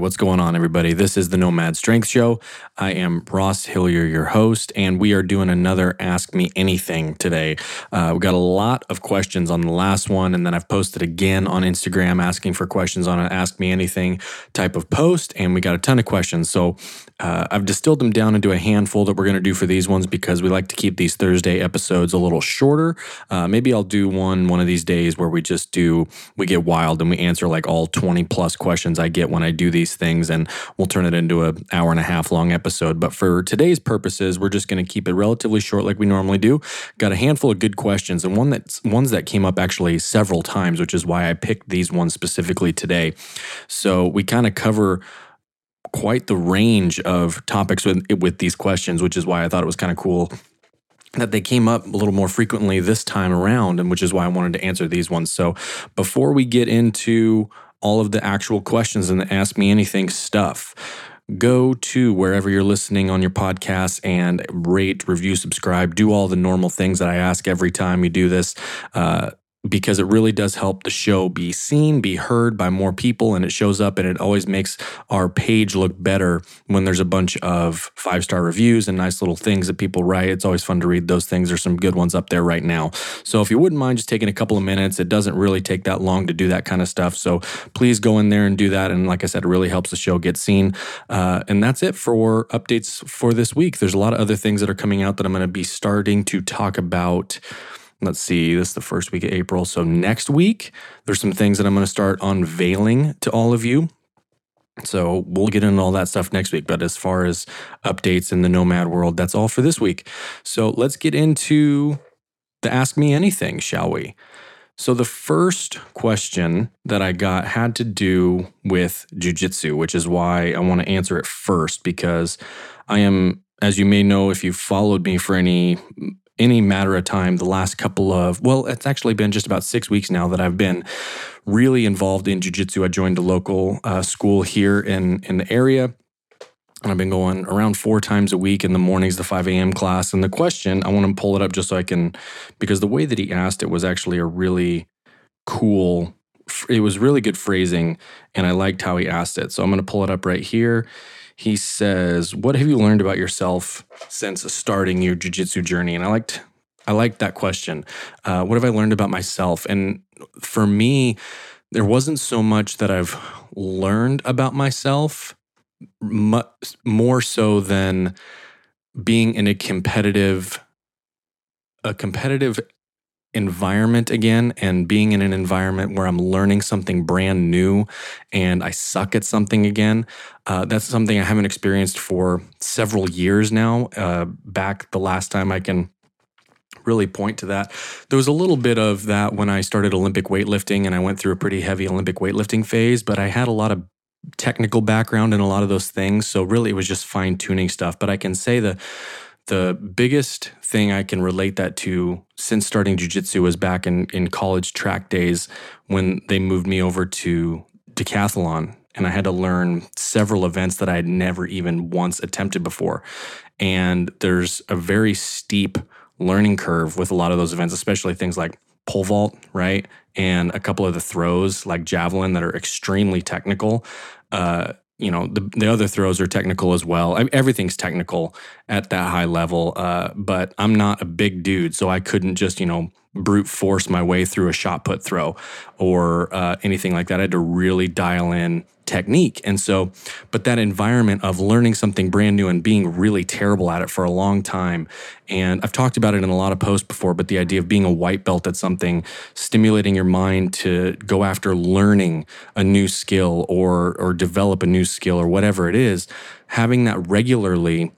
What's going on, everybody? This is the Nomad Strength Show. I am Ross Hillier, your host, and we are doing another Ask Me Anything today. Uh, we got a lot of questions on the last one, and then I've posted again on Instagram asking for questions on an Ask Me Anything type of post, and we got a ton of questions. So uh, I've distilled them down into a handful that we're going to do for these ones because we like to keep these Thursday episodes a little shorter. Uh, maybe I'll do one one of these days where we just do we get wild and we answer like all 20 plus questions I get when I do these things, and we'll turn it into an hour and a half long episode. But for today's purposes, we're just going to keep it relatively short, like we normally do. Got a handful of good questions, and one that's ones that came up actually several times, which is why I picked these ones specifically today. So we kind of cover quite the range of topics with with these questions, which is why I thought it was kind of cool that they came up a little more frequently this time around, and which is why I wanted to answer these ones. So before we get into all of the actual questions and the Ask Me Anything stuff, go to wherever you're listening on your podcast and rate, review, subscribe, do all the normal things that I ask every time you do this. Uh, because it really does help the show be seen, be heard by more people, and it shows up and it always makes our page look better when there's a bunch of five star reviews and nice little things that people write. It's always fun to read those things. There's some good ones up there right now. So if you wouldn't mind just taking a couple of minutes, it doesn't really take that long to do that kind of stuff. So please go in there and do that. And like I said, it really helps the show get seen. Uh, and that's it for updates for this week. There's a lot of other things that are coming out that I'm going to be starting to talk about let's see, this is the first week of April. So next week, there's some things that I'm going to start unveiling to all of you. So we'll get into all that stuff next week. But as far as updates in the nomad world, that's all for this week. So let's get into the Ask Me Anything, shall we? So the first question that I got had to do with jujitsu, which is why I want to answer it first because I am, as you may know, if you've followed me for any any matter of time the last couple of well it's actually been just about six weeks now that i've been really involved in jiu-jitsu i joined a local uh, school here in in the area and I've been going around four times a week in the mornings, the 5 a.m. class. And the question, I want to pull it up just so I can, because the way that he asked it was actually a really cool, it was really good phrasing. And I liked how he asked it. So I'm going to pull it up right here. He says, "What have you learned about yourself since starting your jujitsu journey?" And I liked, I liked that question. Uh, what have I learned about myself? And for me, there wasn't so much that I've learned about myself, much more so than being in a competitive, a competitive environment again and being in an environment where I'm learning something brand new and I suck at something again. Uh, that's something I haven't experienced for several years now. Uh, back the last time I can really point to that. There was a little bit of that when I started Olympic weightlifting and I went through a pretty heavy Olympic weightlifting phase, but I had a lot of technical background in a lot of those things. So really it was just fine tuning stuff. But I can say the the biggest thing I can relate that to since starting jujitsu was back in, in college track days when they moved me over to decathlon and I had to learn several events that I had never even once attempted before. And there's a very steep learning curve with a lot of those events, especially things like pole vault, right? And a couple of the throws like javelin that are extremely technical. Uh, you know, the, the other throws are technical as well. I mean, everything's technical at that high level. Uh, but I'm not a big dude, so I couldn't just, you know, brute force my way through a shot put throw or uh, anything like that. I had to really dial in technique. And so, but that environment of learning something brand new and being really terrible at it for a long time. And I've talked about it in a lot of posts before, but the idea of being a white belt at something, stimulating your mind to go after learning a new skill or, or develop a new skill or whatever it is, having that regularly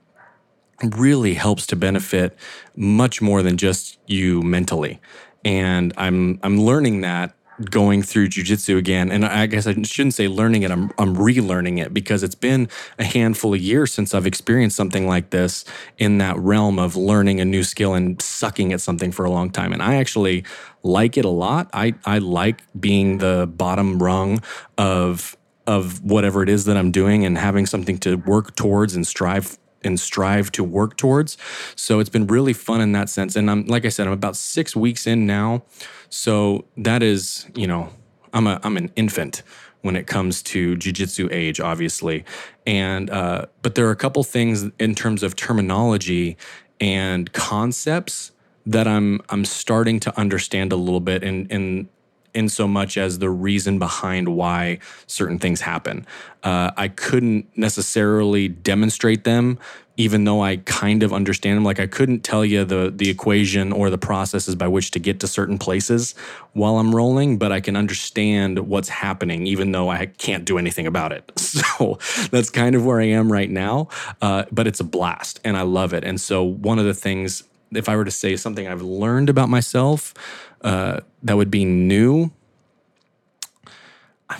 really helps to benefit much more than just you mentally. And I'm I'm learning that going through jujitsu again. And I guess I shouldn't say learning it, I'm, I'm relearning it because it's been a handful of years since I've experienced something like this in that realm of learning a new skill and sucking at something for a long time. And I actually like it a lot. I, I like being the bottom rung of of whatever it is that I'm doing and having something to work towards and strive and strive to work towards. So it's been really fun in that sense. And I'm like I said, I'm about six weeks in now. So that is, you know, I'm a I'm an infant when it comes to jujitsu age, obviously. And uh, but there are a couple things in terms of terminology and concepts that I'm I'm starting to understand a little bit and and in so much as the reason behind why certain things happen. Uh, I couldn't necessarily demonstrate them, even though I kind of understand them. Like I couldn't tell you the the equation or the processes by which to get to certain places while I'm rolling, but I can understand what's happening, even though I can't do anything about it. So that's kind of where I am right now. Uh, but it's a blast, and I love it. And so one of the things, if I were to say something I've learned about myself uh, that would be new.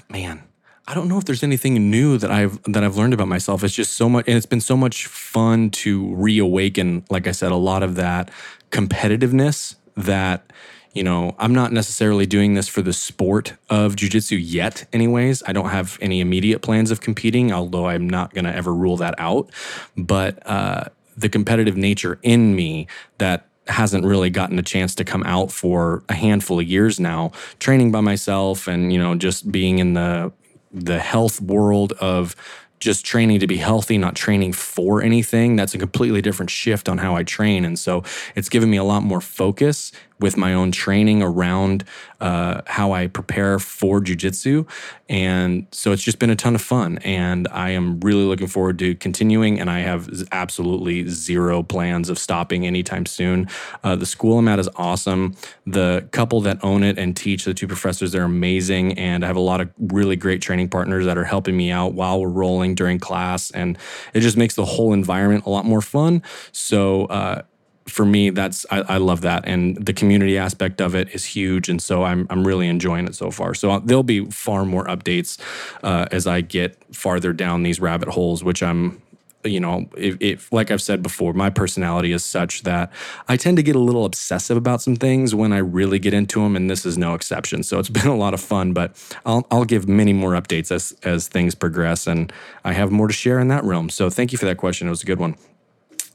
Man, I don't know if there's anything new that I've that I've learned about myself. It's just so much, and it's been so much fun to reawaken. Like I said, a lot of that competitiveness that you know i'm not necessarily doing this for the sport of jiu-jitsu yet anyways i don't have any immediate plans of competing although i'm not going to ever rule that out but uh, the competitive nature in me that hasn't really gotten a chance to come out for a handful of years now training by myself and you know just being in the the health world of just training to be healthy, not training for anything. That's a completely different shift on how I train. And so it's given me a lot more focus with my own training around uh, how I prepare for jujitsu. And so it's just been a ton of fun. And I am really looking forward to continuing. And I have absolutely zero plans of stopping anytime soon. Uh, the school I'm at is awesome. The couple that own it and teach, the two professors, they're amazing. And I have a lot of really great training partners that are helping me out while we're rolling during class. And it just makes the whole environment a lot more fun. So, uh, for me, that's I, I, love that, and the community aspect of it is huge, and so I'm I'm really enjoying it so far. So there'll be far more updates uh, as I get farther down these rabbit holes, which I'm you know, if, if, like I've said before, my personality is such that I tend to get a little obsessive about some things when I really get into them, and this is no exception. So it's been a lot of fun, but I'll, I'll give many more updates as as things progress, and I have more to share in that realm. So thank you for that question; it was a good one.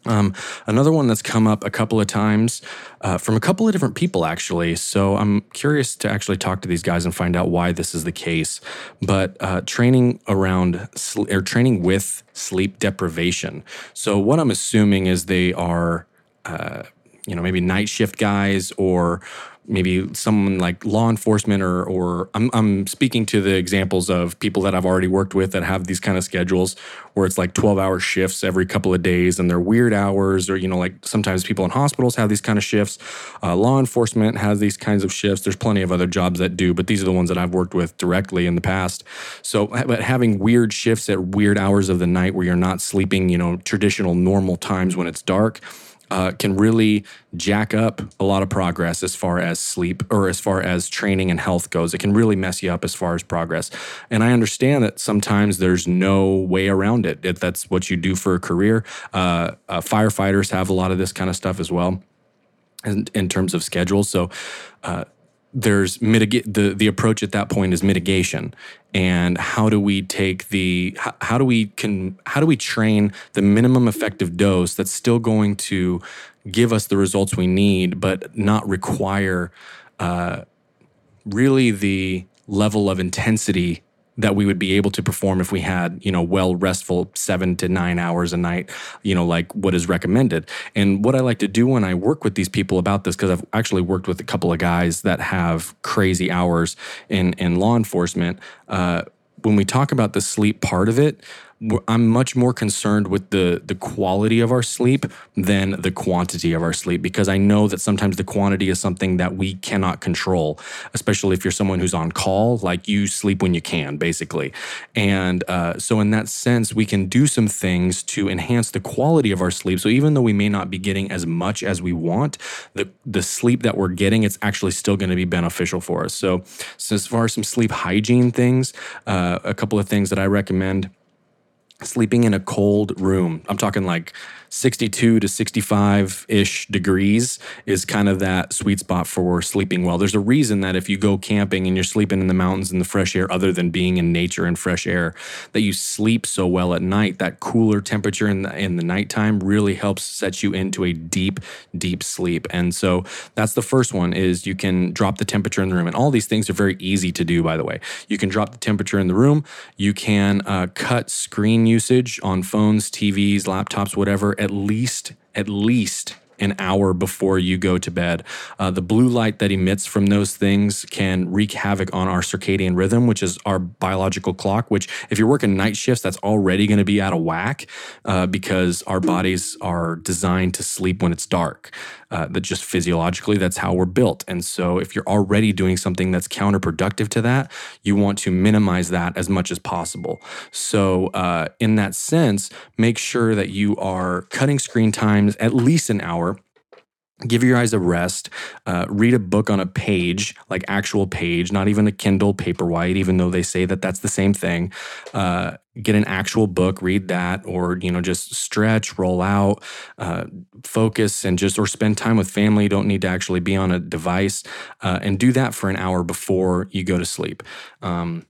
Um, another one that's come up a couple of times uh, from a couple of different people, actually. So I'm curious to actually talk to these guys and find out why this is the case. But uh, training around sl- or training with sleep deprivation. So what I'm assuming is they are, uh, you know, maybe night shift guys or maybe someone like law enforcement or or I'm I'm speaking to the examples of people that I've already worked with that have these kind of schedules where it's like 12 hour shifts every couple of days and they're weird hours or you know like sometimes people in hospitals have these kind of shifts. Uh, law enforcement has these kinds of shifts. There's plenty of other jobs that do but these are the ones that I've worked with directly in the past. So but having weird shifts at weird hours of the night where you're not sleeping you know traditional normal times when it's dark uh, can really jack up a lot of progress as far as sleep or as far as training and health goes. It can really mess you up as far as progress. And I understand that sometimes there's no way around it. If that's what you do for a career, uh, uh, firefighters have a lot of this kind of stuff as well in, in terms of schedules. So, uh, there's mitigate the the approach at that point is mitigation. And how do we take the how, how, do we can how do we train the minimum effective dose that's still going to give us the results we need but not require uh, really the level of intensity that we would be able to perform if we had, you know, well restful seven to nine hours a night, you know, like what is recommended. And what I like to do when I work with these people about this, because I've actually worked with a couple of guys that have crazy hours in in law enforcement. Uh, when we talk about the sleep part of it, I'm much more concerned with the the quality of our sleep than the quantity of our sleep because I know that sometimes the quantity is something that we cannot control, especially if you're someone who's on call. Like you sleep when you can, basically, and uh, so in that sense, we can do some things to enhance the quality of our sleep. So even though we may not be getting as much as we want, the the sleep that we're getting, it's actually still going to be beneficial for us. So, so as far as some sleep hygiene things, uh, a couple of things that I recommend sleeping in a cold room. I'm talking like 62 to 65 ish degrees is kind of that sweet spot for sleeping well. There's a reason that if you go camping and you're sleeping in the mountains in the fresh air, other than being in nature and fresh air, that you sleep so well at night. That cooler temperature in the, in the nighttime really helps set you into a deep, deep sleep. And so that's the first one is you can drop the temperature in the room. And all these things are very easy to do, by the way. You can drop the temperature in the room. You can uh, cut screen usage on phones, TVs, laptops, whatever at least at least an hour before you go to bed. Uh, the blue light that emits from those things can wreak havoc on our circadian rhythm, which is our biological clock. Which, if you're working night shifts, that's already going to be out of whack uh, because our bodies are designed to sleep when it's dark. Uh, that just physiologically, that's how we're built. And so, if you're already doing something that's counterproductive to that, you want to minimize that as much as possible. So, uh, in that sense, make sure that you are cutting screen times at least an hour give your eyes a rest uh, read a book on a page like actual page not even a kindle paperwhite even though they say that that's the same thing. Uh, get an actual book read that or you know just stretch roll out uh, focus and just or spend time with family. You don't need to actually be on a device uh, and do that for an hour before you go to sleep. Um,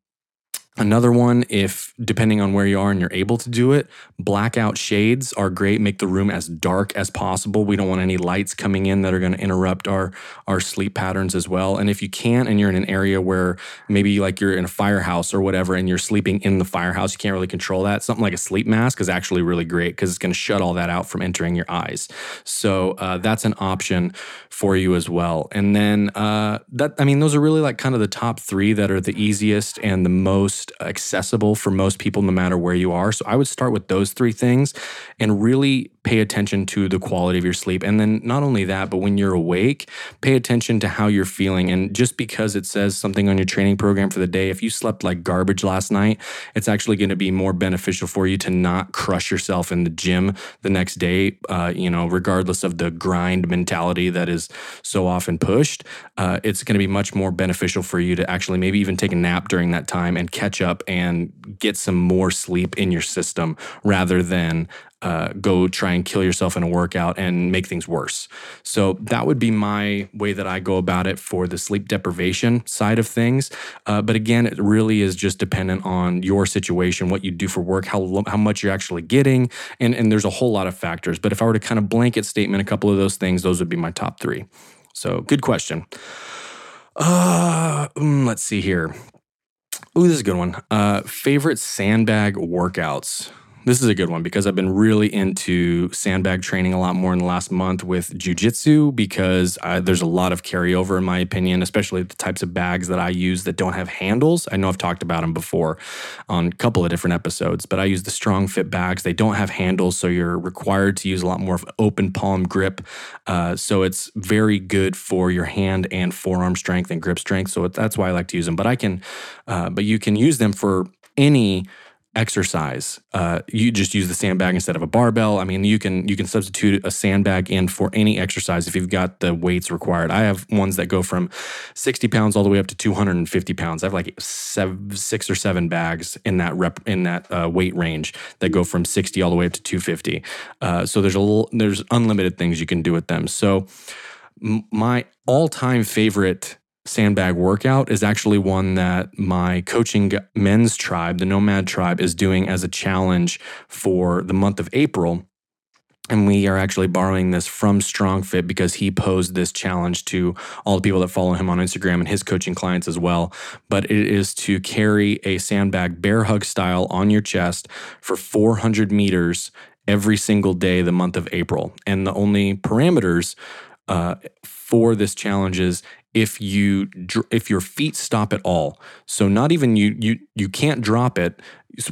Another one, if depending on where you are and you're able to do it, blackout shades are great. Make the room as dark as possible. We don't want any lights coming in that are going to interrupt our our sleep patterns as well. And if you can't, and you're in an area where maybe like you're in a firehouse or whatever, and you're sleeping in the firehouse, you can't really control that. Something like a sleep mask is actually really great because it's going to shut all that out from entering your eyes. So uh, that's an option for you as well. And then uh, that I mean, those are really like kind of the top three that are the easiest and the most most accessible for most people, no matter where you are. So I would start with those three things and really pay attention to the quality of your sleep. And then not only that, but when you're awake, pay attention to how you're feeling. And just because it says something on your training program for the day, if you slept like garbage last night, it's actually going to be more beneficial for you to not crush yourself in the gym the next day, uh, you know, regardless of the grind mentality that is so often pushed. Uh, it's going to be much more beneficial for you to actually maybe even take a nap during that time and catch up and get some more sleep in your system rather than uh, go try and kill yourself in a workout and make things worse. So that would be my way that I go about it for the sleep deprivation side of things. Uh, but again, it really is just dependent on your situation, what you do for work, how how much you're actually getting, and and there's a whole lot of factors. But if I were to kind of blanket statement a couple of those things, those would be my top three. So good question. Uh, mm, let's see here. Ooh, this is a good one. Uh, favorite sandbag workouts. This is a good one because I've been really into sandbag training a lot more in the last month with jujitsu because uh, there's a lot of carryover, in my opinion, especially the types of bags that I use that don't have handles. I know I've talked about them before on a couple of different episodes, but I use the StrongFit bags. They don't have handles, so you're required to use a lot more of open palm grip. Uh, so it's very good for your hand and forearm strength and grip strength. So that's why I like to use them. But I can, uh, but you can use them for any exercise. Uh, you just use the sandbag instead of a barbell. I mean, you can you can substitute a sandbag in for any exercise if you've got the weights required. I have ones that go from 60 pounds all the way up to 250 pounds. I have like seven, six or seven bags in that rep in that uh, weight range that go from 60 all the way up to 250. Uh, so there's a little, there's unlimited things you can do with them. So my all time favorite sandbag workout is actually one that my coaching men's tribe, the Nomad tribe, is doing as a challenge for the month of April. And we are actually borrowing this from StrongFit because he posed this challenge to all the people that follow him on Instagram and his coaching clients as well. But it is to carry a sandbag bear hug style on your chest for 400 meters every single day the month of April. And the only parameters uh, for this challenge is if you if your feet stop at all. So not even you you you can't drop it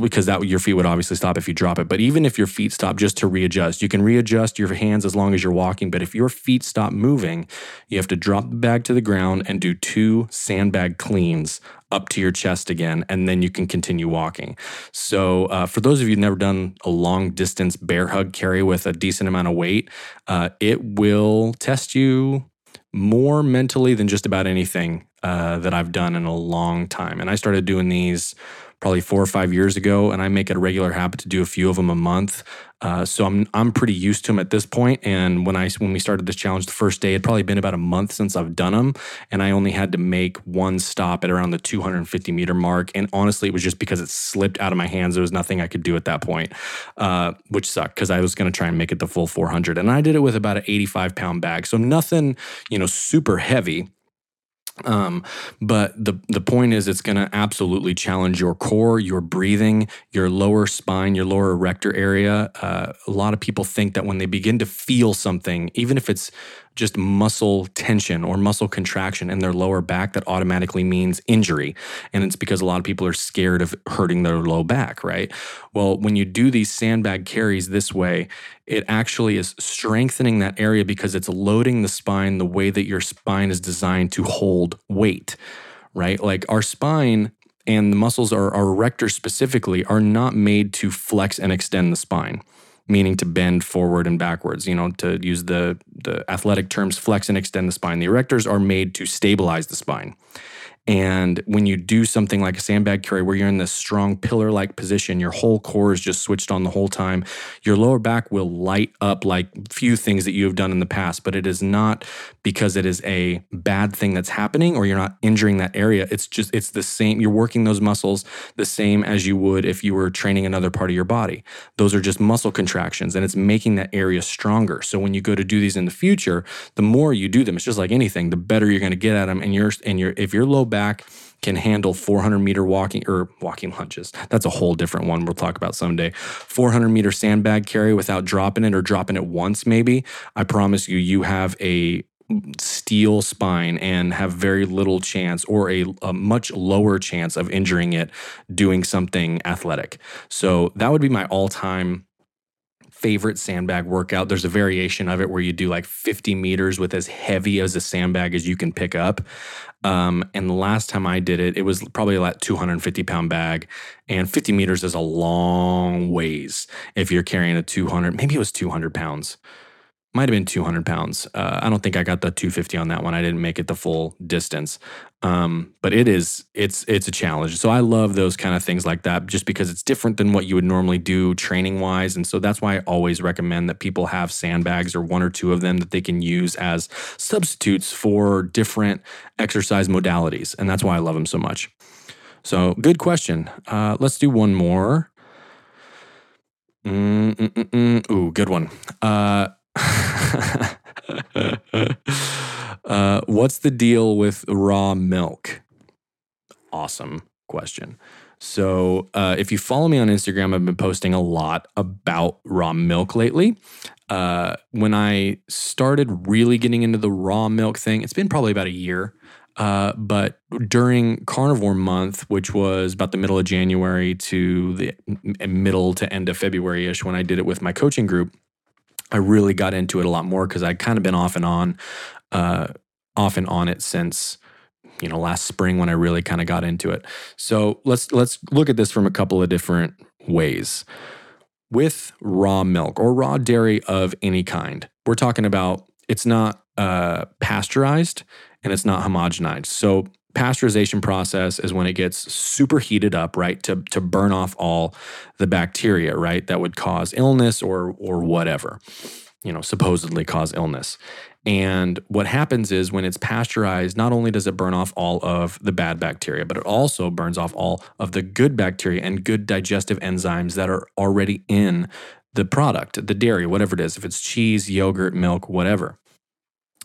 because that your feet would obviously stop if you drop it. But even if your feet stop just to readjust, you can readjust your hands as long as you're walking. But if your feet stop moving, you have to drop the bag to the ground and do two sandbag cleans up to your chest again, and then you can continue walking. So, uh, for those of you never done a long distance bear hug carry with a decent amount of weight, uh, it will test you more mentally than just about anything uh, that I've done in a long time. And I started doing these probably four or five years ago, and I make it a regular habit to do a few of them a month. Uh, so I'm I'm pretty used to them at this point. And when I when we started this challenge the first day, it'd probably been about a month since I've done them, and I only had to make one stop at around the 250 meter mark. And honestly, it was just because it slipped out of my hands. There was nothing I could do at that point, uh, which sucked because I was going to try and make it the full 400, and I did it with about an 85 pound bag, so nothing you know super heavy. Um, but the the point is, it's going to absolutely challenge your core, your breathing, your lower spine, your lower erector area. Uh, a lot of people think that when they begin to feel something, even if it's just muscle tension or muscle contraction in their lower back that automatically means injury. And it's because a lot of people are scared of hurting their low back, right? Well, when you do these sandbag carries this way, it actually is strengthening that area because it's loading the spine the way that your spine is designed to hold weight, right? Like our spine and the muscles, our, our erectors specifically, are not made to flex and extend the spine meaning to bend forward and backwards. You know, to use the the athletic terms, flex and extend the spine. The erectors are made to stabilize the spine. And when you do something like a sandbag carry where you're in this strong pillar like position, your whole core is just switched on the whole time, your lower back will light up like few things that you have done in the past, but it is not because it is a bad thing that's happening or you're not injuring that area. It's just, it's the same. You're working those muscles the same as you would if you were training another part of your body. Those are just muscle contractions and it's making that area stronger. So when you go to do these in the future, the more you do them, it's just like anything, the better you're going to get at them. And you're, and you're, if you're low back can handle 400 meter walking or walking lunges. That's a whole different one we'll talk about someday. 400 meter sandbag carry without dropping it or dropping it once, maybe. I promise you, you have a steel spine and have very little chance or a, a, much lower chance of injuring it doing something athletic. So that would be my all time favorite sandbag workout. There's a variation of it where you do like 50 meters with as heavy as a sandbag as you can pick up. Um, and the last time I did it, it was probably like 250 pound bag, and 50 meters is a long ways if you're carrying a 200, maybe it was 200 pounds might have been 200 pounds. Uh, I don't think I got the 250 on that one. I didn't make it the full distance. Um, but it is it's it's a challenge. So I love those kind of things like that, just because it's different than what you would normally do training wise. And so that's why I always recommend that people have sandbags or one or two of them that they can use as substitutes for different exercise modalities. And that's why I love them so much. So good question. Uh, let's do one more. Mm-mm-mm-mm. Ooh, good one. Uh, uh, what's the deal with raw milk? Awesome question. So, uh, if you follow me on Instagram, I've been posting a lot about raw milk lately. Uh, when I started really getting into the raw milk thing, it's been probably about a year. Uh, but during carnivore month, which was about the middle of January to the middle to end of February ish, when I did it with my coaching group, I really got into it a lot more because I'd kind of been off and on, uh, off and on it since you know last spring when I really kind of got into it. So let's let's look at this from a couple of different ways. With raw milk or raw dairy of any kind, we're talking about it's not uh, pasteurized and it's not homogenized. So pasteurization process is when it gets super heated up, right, to to burn off all the bacteria, right, that would cause illness or or whatever, you know, supposedly cause illness. And what happens is when it's pasteurized, not only does it burn off all of the bad bacteria, but it also burns off all of the good bacteria and good digestive enzymes that are already in the product, the dairy, whatever it is, if it's cheese, yogurt, milk, whatever.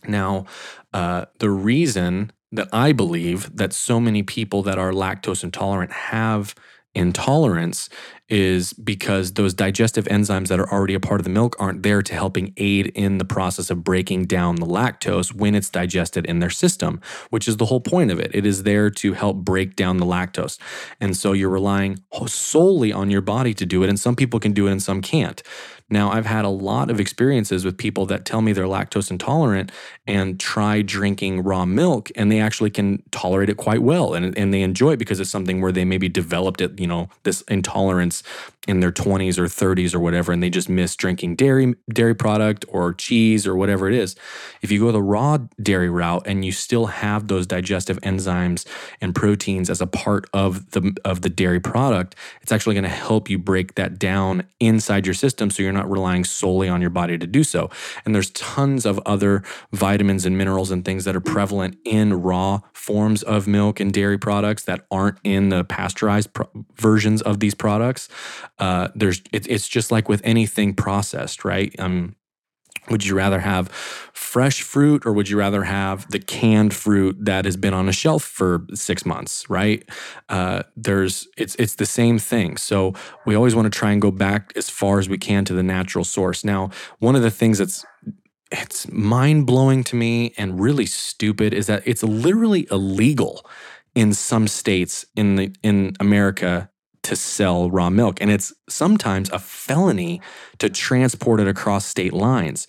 Now, uh, the reason that I believe that so many people that are lactose intolerant have intolerance is because those digestive enzymes that are already a part of the milk aren't there to helping aid in the process of breaking down the lactose when it's digested in their system, which is the whole point of it. It is there to help break down the lactose. And so you're relying solely on your body to do it. And some people can do it and some can't. Now, I've had a lot of experiences with people that tell me they're lactose intolerant and try drinking raw milk, and they actually can tolerate it quite well. And, and they enjoy it because it's something where they maybe developed it, you know, this intolerance in their 20s or 30s or whatever, and they just miss drinking dairy, dairy product or cheese or whatever it is. If you go the raw dairy route and you still have those digestive enzymes and proteins as a part of the, of the dairy product, it's actually going to help you break that down inside your system so you're not relying solely on your body to do so. And there's tons of other vitamins and minerals and things that are prevalent in raw forms of milk and dairy products that aren't in the pasteurized pro- versions of these products. Uh, there's it, it's just like with anything processed, right? Um, would you rather have fresh fruit or would you rather have the canned fruit that has been on a shelf for six months? Right? Uh, there's it's it's the same thing. So we always want to try and go back as far as we can to the natural source. Now, one of the things that's it's mind blowing to me and really stupid is that it's literally illegal in some states in the in America to sell raw milk. And it's sometimes a felony to transport it across state lines.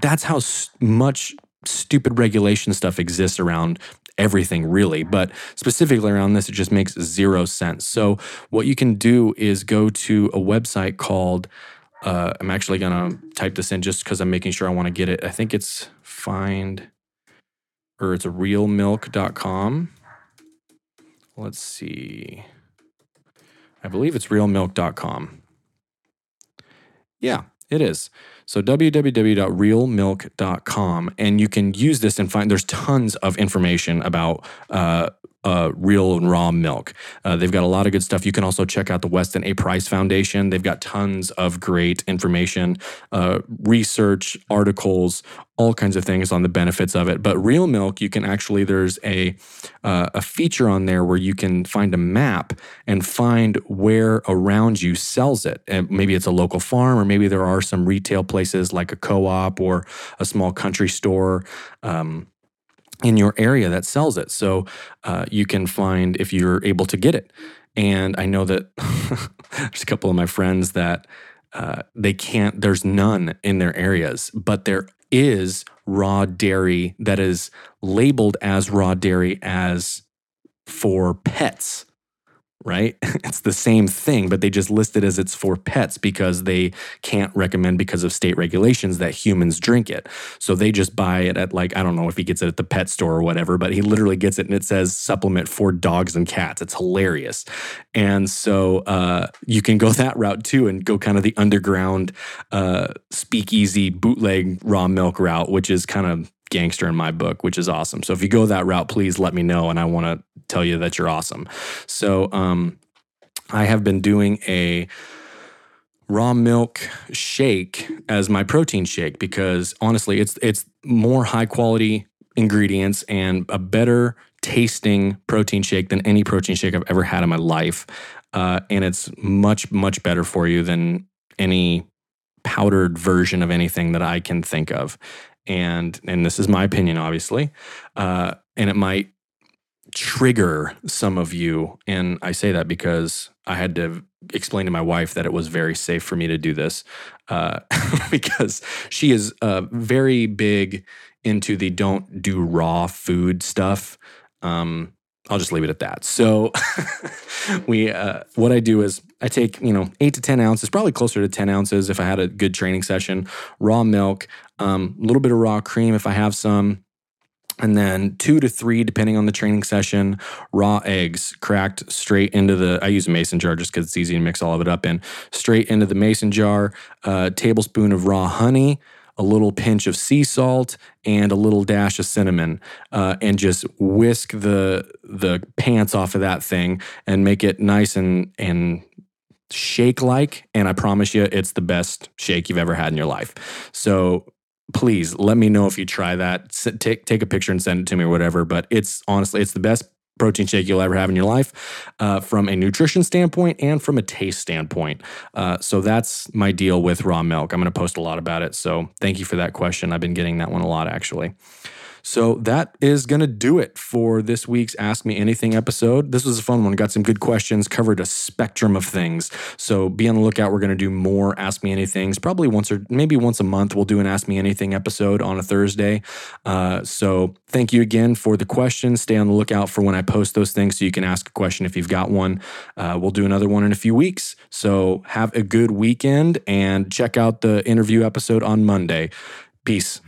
That's how much stupid regulation stuff exists around everything really. But specifically around this it just makes zero sense. So what you can do is go to a website called uh, i'm actually going to type this in just because i'm making sure i want to get it. I think it's find or it's realmilk.com let's see I believe it's realmilk.com. Yeah, it is. So www.realmilk.com, and you can use this and find. There's tons of information about uh, uh, real and raw milk. Uh, they've got a lot of good stuff. You can also check out the Weston A. Price Foundation. They've got tons of great information, uh, research, articles, all kinds of things on the benefits of it. But real milk, you can actually there's a uh, a feature on there where you can find a map and find where around you sells it. And maybe it's a local farm, or maybe there are some retail places like a co-op or a small country store. Um, in your area that sells it. So uh, you can find if you're able to get it. And I know that there's a couple of my friends that uh, they can't, there's none in their areas, but there is raw dairy that is labeled as raw dairy as for pets right? It's the same thing, but they just list it as it's for pets because they can't recommend because of state regulations that humans drink it. So they just buy it at like, I don't know if he gets it at the pet store or whatever, but he literally gets it and it says supplement for dogs and cats. It's hilarious. And so uh, you can go that route too and go kind of the underground uh, speakeasy bootleg raw milk route, which is kind of gangster in my book, which is awesome. So if you go that route, please let me know, and I want to tell you that you're awesome. So um, I have been doing a raw milk shake as my protein shake because honestly, it's it's more high quality ingredients and a better tasting protein shake than any protein shake I've ever had in my life, uh, and it's much much better for you than any powdered version of anything that I can think of and and this is my opinion, obviously, uh, and it might trigger some of you. And I say that because I had to explain to my wife that it was very safe for me to do this uh, because she is uh, very big into the don't do raw food stuff. Um, I'll just leave it at that. So, we uh, what I do is I take you know eight to ten ounces, probably closer to ten ounces if I had a good training session. Raw milk, um, a little bit of raw cream if I have some. And then two to three, depending on the training session, raw eggs cracked straight into the. I use a mason jar just because it's easy to mix all of it up in. Straight into the mason jar. A tablespoon of raw honey, a little pinch of sea salt and a little dash of cinnamon, uh, and just whisk the the pants off of that thing and make it nice and and shake like. And I promise you, it's the best shake you've ever had in your life. So please let me know if you try that. Take take a picture and send it to me or whatever. But it's honestly, it's the best protein shake you'll ever have in your life uh, from a nutrition standpoint and from a taste standpoint. Uh, so that's my deal with raw milk. I'm going to post a lot about it. So thank you for that question. I've been getting that one a lot actually. So that is going to do it for this week's Ask Me Anything episode. This was a fun one. Got some good questions, covered a spectrum of things. So be on the lookout. We're going to do more Ask Me Anythings, probably once or maybe once a month. We'll do an Ask Me Anything episode on a Thursday. Uh, so thank you again for the questions. Stay on the lookout for when I post those things so you can ask a question if you've got one. Uh, we'll do another one in a few weeks. So have a good weekend and check out the interview episode on Monday. Peace.